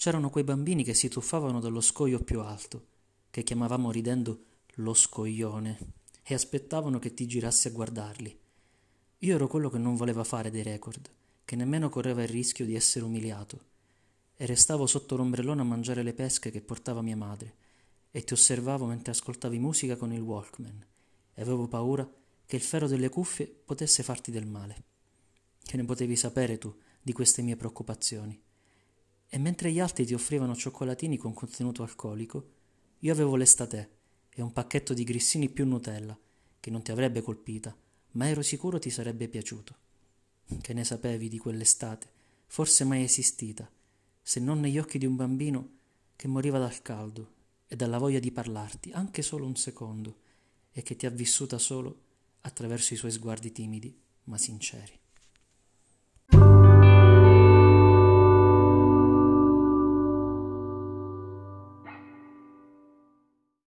c'erano quei bambini che si tuffavano dallo scoglio più alto, che chiamavamo ridendo lo scoglione, e aspettavano che ti girassi a guardarli. Io ero quello che non voleva fare dei record, che nemmeno correva il rischio di essere umiliato, e restavo sotto l'ombrellone a mangiare le pesche che portava mia madre, e ti osservavo mentre ascoltavi musica con il Walkman, e avevo paura che il ferro delle cuffie potesse farti del male. Che ne potevi sapere tu di queste mie preoccupazioni? E mentre gli altri ti offrivano cioccolatini con contenuto alcolico, io avevo l'estate e un pacchetto di grissini più Nutella, che non ti avrebbe colpita, ma ero sicuro ti sarebbe piaciuto. Che ne sapevi di quell'estate, forse mai esistita, se non negli occhi di un bambino che moriva dal caldo e dalla voglia di parlarti, anche solo un secondo, e che ti ha vissuta solo attraverso i suoi sguardi timidi ma sinceri.